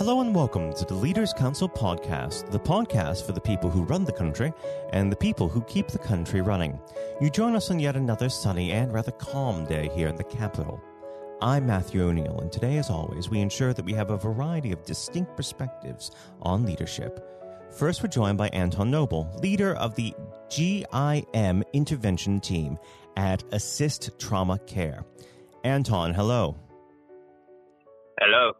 Hello and welcome to the Leaders Council podcast, the podcast for the people who run the country and the people who keep the country running. You join us on yet another sunny and rather calm day here in the capital. I'm Matthew O'Neill, and today, as always, we ensure that we have a variety of distinct perspectives on leadership. First, we're joined by Anton Noble, leader of the GYM intervention team at Assist Trauma Care. Anton, hello. Hello.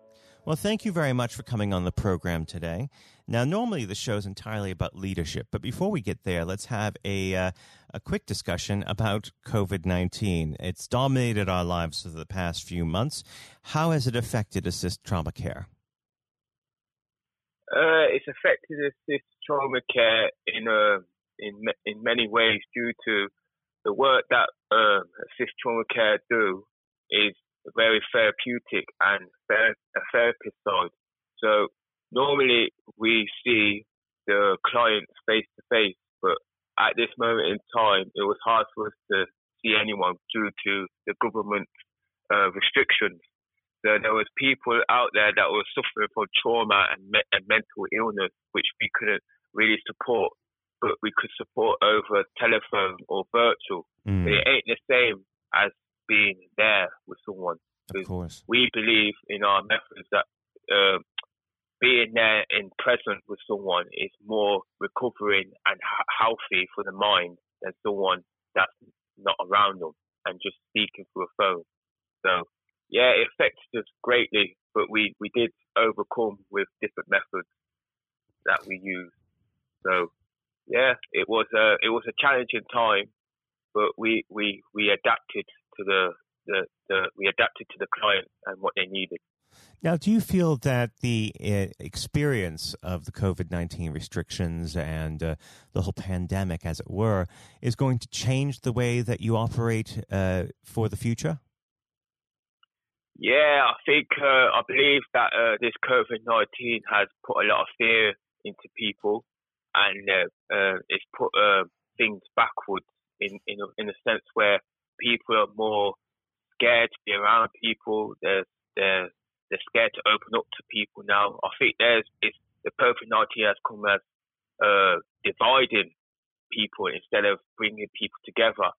Well, thank you very much for coming on the program today. Now, normally the show is entirely about leadership, but before we get there, let's have a uh, a quick discussion about COVID nineteen. It's dominated our lives for the past few months. How has it affected Assist Trauma Care? Uh, it's affected Assist Trauma Care in uh, in in many ways due to the work that uh, Assist Trauma Care do is very therapeutic and a therapist side. So normally we see the clients face to face, but at this moment in time, it was hard for us to see anyone due to the government uh, restrictions. So there was people out there that were suffering from trauma and, me- and mental illness, which we couldn't really support, but we could support over telephone or virtual. Mm. But it ain't the same as being there with course. We believe in our methods that uh, being there in present with someone is more recovering and healthy for the mind than someone that's not around them and just speaking through a phone. So, yeah, it affects us greatly, but we, we did overcome with different methods that we use. So, yeah, it was a it was a challenging time, but we we we adapted to the the, the we adapted to the client and what they needed. Now, do you feel that the uh, experience of the COVID 19 restrictions and uh, the whole pandemic, as it were, is going to change the way that you operate uh, for the future? Yeah, I think, uh, I believe that uh, this COVID 19 has put a lot of fear into people and uh, it's put things backwards in, in, a, in a sense where people are more scared to be around people. They're they're they're scared to open up to people now. I think there's it's, the nineteen has come as uh, dividing people instead of bringing people together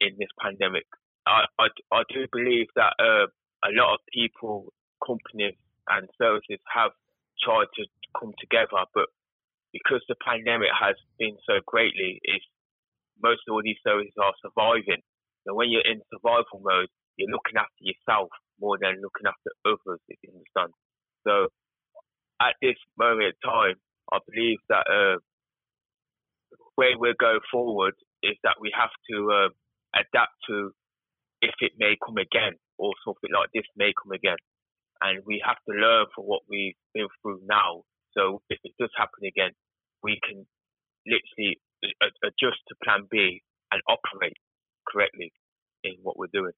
in this pandemic. I I, I do believe that uh, a lot of people, companies, and services have tried to come together, but because the pandemic has been so greatly, it's most of all these services are surviving. And when you're in survival mode, you're looking after yourself more than looking after others, if you understand. So at this moment in time, I believe that uh, way we're going forward is that we have to uh, adapt to if it may come again or something like this may come again. And we have to learn from what we've been through now. So if it does happen again, we can literally adjust to plan B and operate correctly in what we're doing.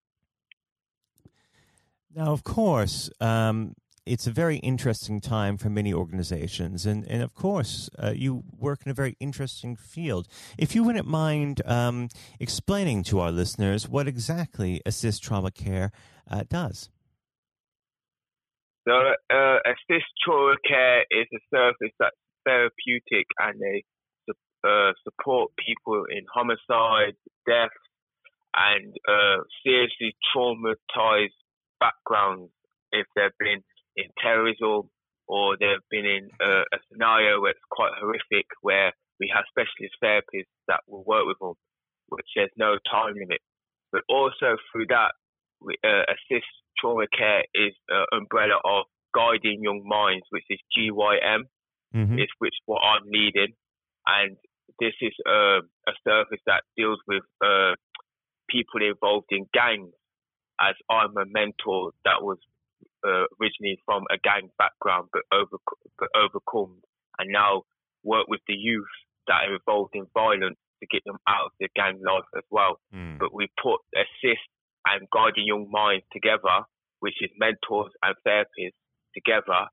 Now, of course, um, it's a very interesting time for many organizations. And, and of course, uh, you work in a very interesting field. If you wouldn't mind um, explaining to our listeners what exactly Assist Trauma Care uh, does. So, uh, Assist Trauma Care is a service that's therapeutic and they uh, support people in homicide, death, and uh, seriously traumatized backgrounds if they've been in terrorism or they've been in a, a scenario where it's quite horrific where we have specialist therapists that will work with them, which there's no time limit. But also through that, we, uh, assist trauma care is an umbrella of guiding young minds, which is GYM, mm-hmm. is which what I'm leading, and this is uh, a service that deals with uh, people involved in gangs as I'm a mentor that was uh, originally from a gang background but, over, but overcome and now work with the youth that are involved in violence to get them out of the gang life as well. Mm. But we put assist and guiding young minds together, which is mentors and therapists together,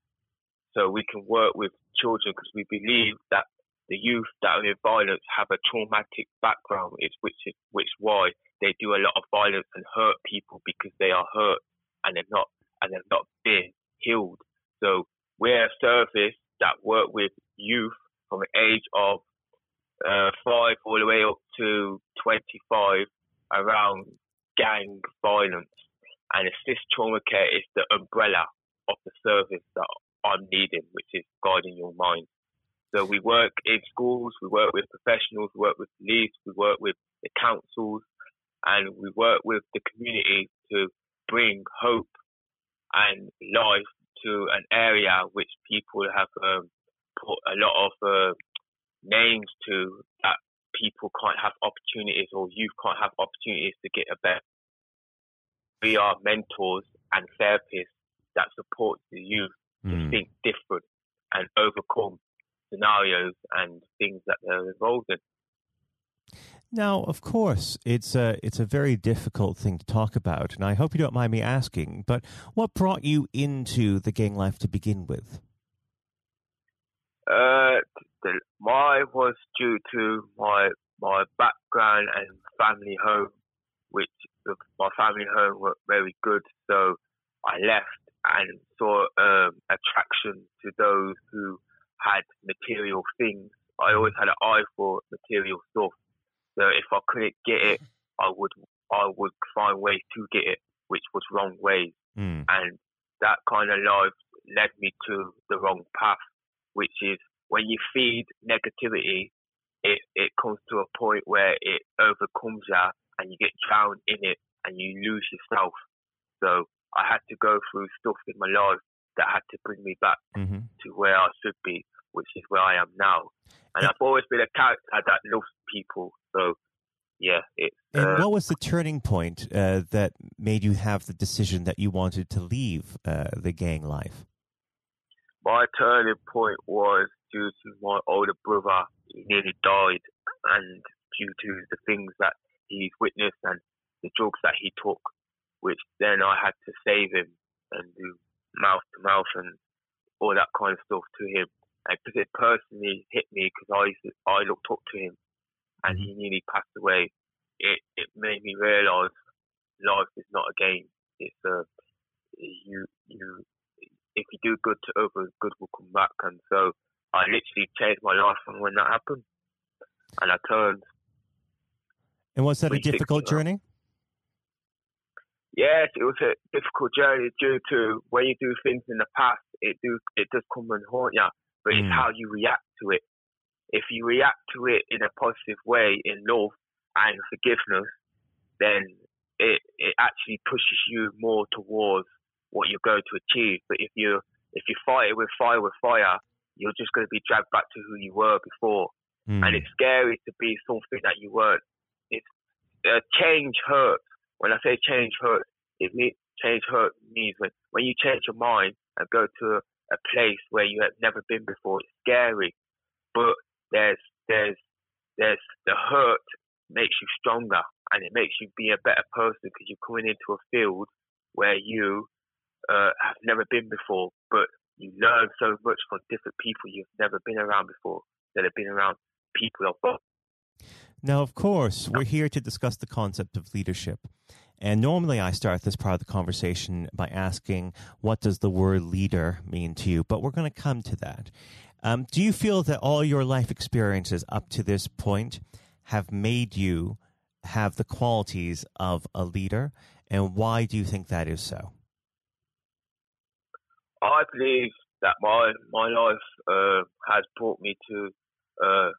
so we can work with children because we believe that the youth that are in violence have a traumatic background, it's which is which why they do a lot of violence and hurt people because they are hurt and they're not and they're not been healed. So we we're a service that work with youth from the age of uh, five all the way up to 25 around gang violence. And assist trauma care is the umbrella of the service that I'm needing, which is guiding your mind. So we work in schools, we work with professionals, we work with police, we work with the councils, and we work with the community to bring hope and life to an area which people have um, put a lot of uh, names to that people can't have opportunities or youth can't have opportunities to get a better. We are mentors and therapists that support the youth mm. to think different and overcome scenarios and things that they're involved in. Now, of course, it's a it's a very difficult thing to talk about, and I hope you don't mind me asking. But what brought you into the gang life to begin with? Uh, the, my was due to my my background and family home, which my family home were very good. So I left and saw um, attraction to those who had material things. I always had an eye for material stuff. So if I couldn't get it, I would I would find ways to get it, which was wrong ways. Mm. And that kind of life led me to the wrong path, which is when you feed negativity, it, it comes to a point where it overcomes you and you get drowned in it and you lose yourself. So I had to go through stuff in my life that had to bring me back mm-hmm. to where I should be, which is where I am now. And I've always been a character that loves people. So, yeah. It, and uh, what was the turning point uh, that made you have the decision that you wanted to leave uh, the gang life? My turning point was due to my older brother. He nearly died, and due to the things that he's witnessed and the drugs that he took, which then I had to save him and do mouth to mouth and all that kind of stuff to him. And because it personally hit me because I I looked up to him and he nearly passed away. It it made me realise life is not a game. It's a you you if you do good to others, good will come back. And so I literally changed my life from when that happened, and I turned. And was that a difficult journey? Yes, it was a difficult journey due to when you do things in the past, it do it does come and haunt you. But mm. it's how you react to it. If you react to it in a positive way, in love and forgiveness, then it it actually pushes you more towards what you're going to achieve. But if you if you fight it with fire with fire, you're just going to be dragged back to who you were before. Mm. And it's scary to be something that you weren't. It's uh, change hurts when I say change hurt, it means change hurt means when, when you change your mind and go to a, a place where you have never been before, it's scary. But there's there's there's the hurt makes you stronger and it makes you be a better person because you're coming into a field where you uh, have never been before, but you learn so much from different people you've never been around before that have been around people of now, of course, we're here to discuss the concept of leadership. And normally I start this part of the conversation by asking, what does the word leader mean to you? But we're going to come to that. Um, do you feel that all your life experiences up to this point have made you have the qualities of a leader? And why do you think that is so? I believe that my my life uh, has brought me to uh,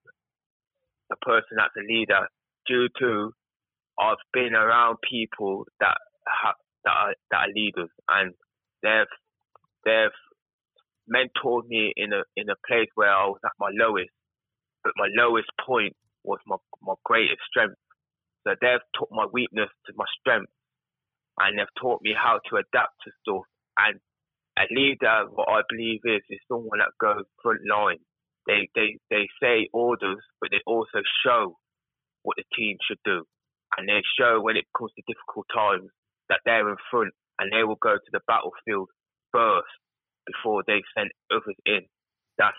a person that's a leader due to I've been around people that have, that are that are leaders and they've they've mentored me in a in a place where I was at my lowest, but my lowest point was my my greatest strength. So they've taught my weakness to my strength, and they've taught me how to adapt to stuff. And a leader, what I believe is, is someone that goes front line they, they, they say orders, but they also show what the team should do. And they show when it comes to difficult times that they're in front and they will go to the battlefield first before they send others in. That's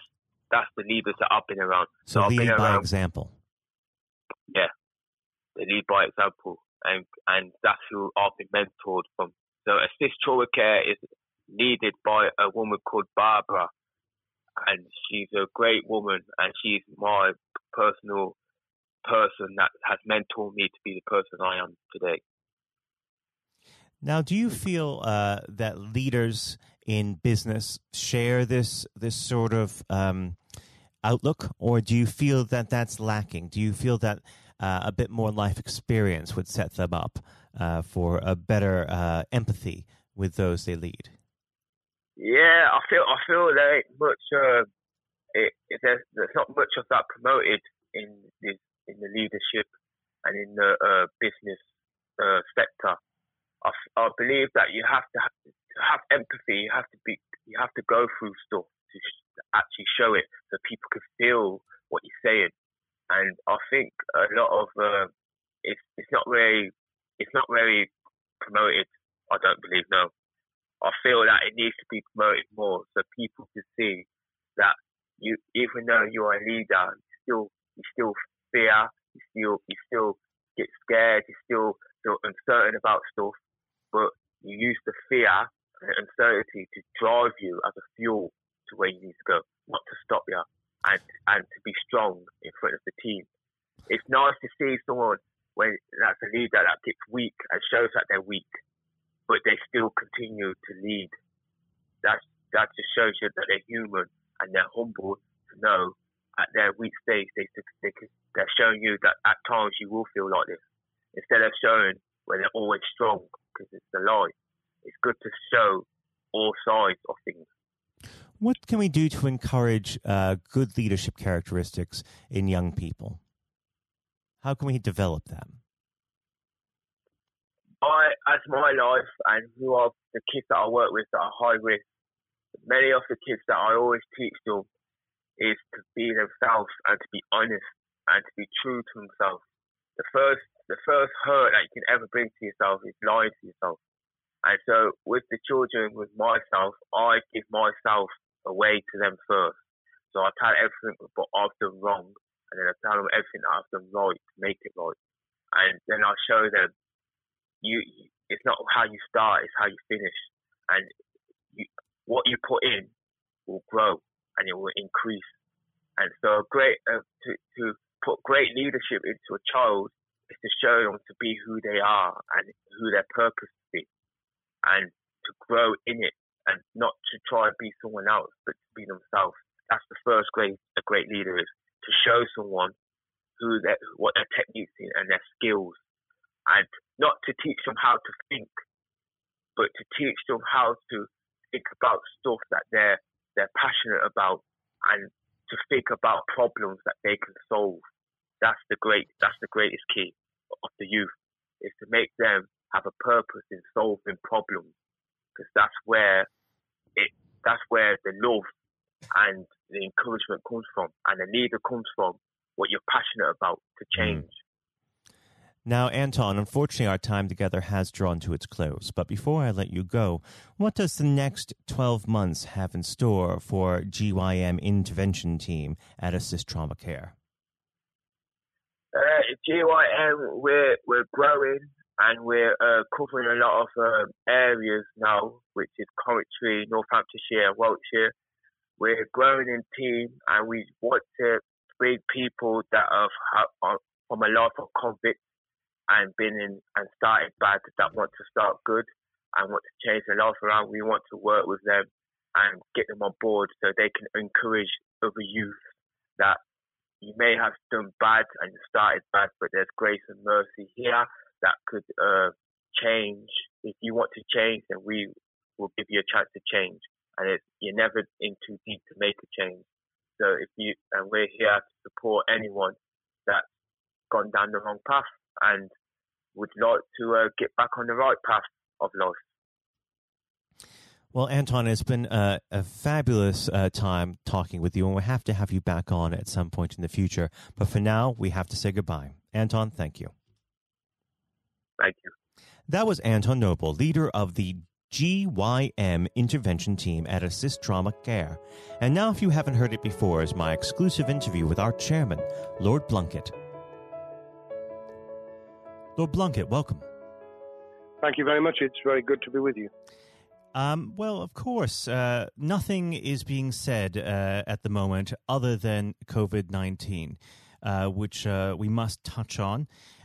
that's the leaders that I've been around. So, so lead by around, example. Yeah, they lead by example, and and that's who I've been mentored from. So assist trauma care is needed by a woman called Barbara, and she's a great woman, and she's my personal person that has mentored me to be the person I am today. Now, do you feel uh, that leaders in business share this this sort of um, outlook, or do you feel that that's lacking? Do you feel that uh, a bit more life experience would set them up uh, for a better uh, empathy with those they lead? Yeah, I feel I feel like much. Uh, it, it, there's, there's not much of that promoted in the in the leadership and in the uh, business uh, sector. I, I believe that you have to have, empathy. You have to be. You have to go through stuff to actually show it so people can feel what you're saying. And I think a lot of uh, it's it's not very it's not very promoted. I don't believe no. I feel that it needs to be promoted more so people can see that you, even though you're a leader, you still you still fear, you still you still get scared, you still feel uncertain about stuff, but you use the fear and uncertainty to drive you as a fuel to where you need to go, not to stop you, and and to be strong in front of the team. It's nice to see someone when that's a leader that gets weak and shows that they're weak but they still continue to lead. That that just shows you that they're human and they're humble to know at their weak stage they, they they're showing you that at times you will feel like this instead of showing where they're always strong because it's a lie. It's good to show all sides of things. What can we do to encourage uh, good leadership characteristics in young people? How can we develop them? I, as my life and who are the kids that I work with that are high risk, many of the kids that I always teach them is to be themselves and to be honest and to be true to themselves. The first, the first hurt that you can ever bring to yourself is lying to yourself. And so with the children, with myself, I give myself away to them first. So I tell everything but I've done wrong, and then I tell them everything I've done right to make it right. And then I show them you it's not how you start, it's how you finish. And you, what you put in will grow and it will increase. And so, great uh, to to put great leadership into a child is to show them to be who they are and who their purpose and to grow in it, and not to try and be someone else, but to be themselves. That's the first great a great leader is to show someone who their, what their techniques and their skills and not to teach them how to think, but to teach them how to think about stuff that they're they're passionate about and to think about problems that they can solve. That's the great that's the greatest key of the youth is to make them have a purpose in solving problems because that's where it that's where the love and the encouragement comes from and the leader comes from what you're passionate about to mm. change. Now, Anton, unfortunately, our time together has drawn to its close. But before I let you go, what does the next 12 months have in store for GYM intervention team at Assist Trauma Care? Uh, GYM, we're, we're growing and we're uh, covering a lot of uh, areas now, which is Coventry, Northamptonshire, Wiltshire. We're growing in team and we want to bring people that have, from a life of convict and been in and started bad that want to start good and want to change their life around. We want to work with them and get them on board so they can encourage other youth that you may have done bad and started bad, but there's grace and mercy here that could uh, change. If you want to change, then we will give you a chance to change. And it's, you're never in too deep to make a change. So if you and we're here to support anyone that's gone down the wrong path and would like to uh, get back on the right path of life. Well, Anton, it's been a, a fabulous uh, time talking with you, and we have to have you back on at some point in the future. But for now, we have to say goodbye. Anton, thank you. Thank you. That was Anton Noble, leader of the GYM intervention team at Assist Trauma Care. And now, if you haven't heard it before, is my exclusive interview with our chairman, Lord Blunkett. Lord Blunkett, welcome. Thank you very much. It's very good to be with you. Um, well, of course, uh, nothing is being said uh, at the moment other than COVID 19, uh, which uh, we must touch on.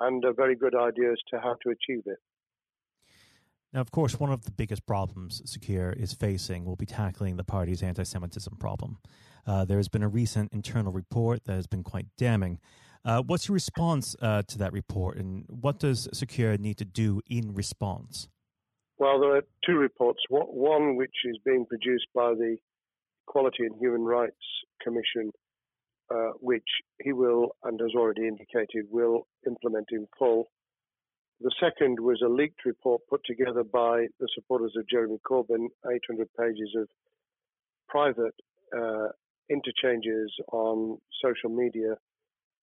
and a very good idea as to how to achieve it. Now, of course, one of the biggest problems Sir Keir is facing will be tackling the party's anti Semitism problem. Uh, there has been a recent internal report that has been quite damning. Uh, what's your response uh, to that report, and what does Sir Keir need to do in response? Well, there are two reports. One, which is being produced by the Equality and Human Rights Commission, uh, which he will, and has already indicated, will implement in full. The second was a leaked report put together by the supporters of Jeremy Corbyn, 800 pages of private uh, interchanges on social media,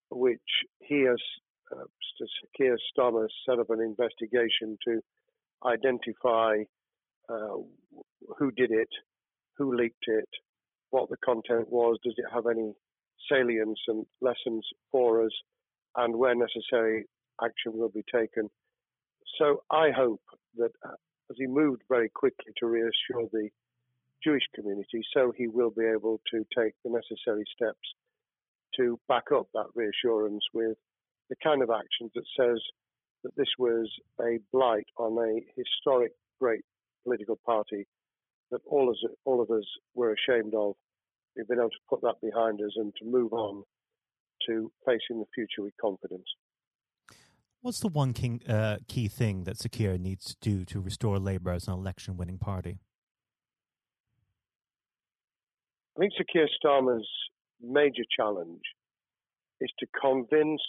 which he has, uh, Keir Starmer set up an investigation to identify uh, who did it, who leaked it, what the content was, does it have any salience and lessons for us, and where necessary, action will be taken. So I hope that uh, as he moved very quickly to reassure the Jewish community, so he will be able to take the necessary steps to back up that reassurance with the kind of actions that says that this was a blight on a historic great political party that all of, us, all of us were ashamed of. We've been able to put that behind us and to move on to facing the future with confidence. What's the one king, uh, key thing that Sir Keir needs to do to restore Labour as an election winning party? I think Sir Keir Starmer's major challenge is to convince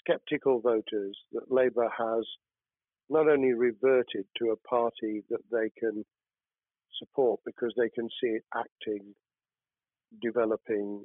skeptical voters that Labour has not only reverted to a party that they can support because they can see it acting, developing,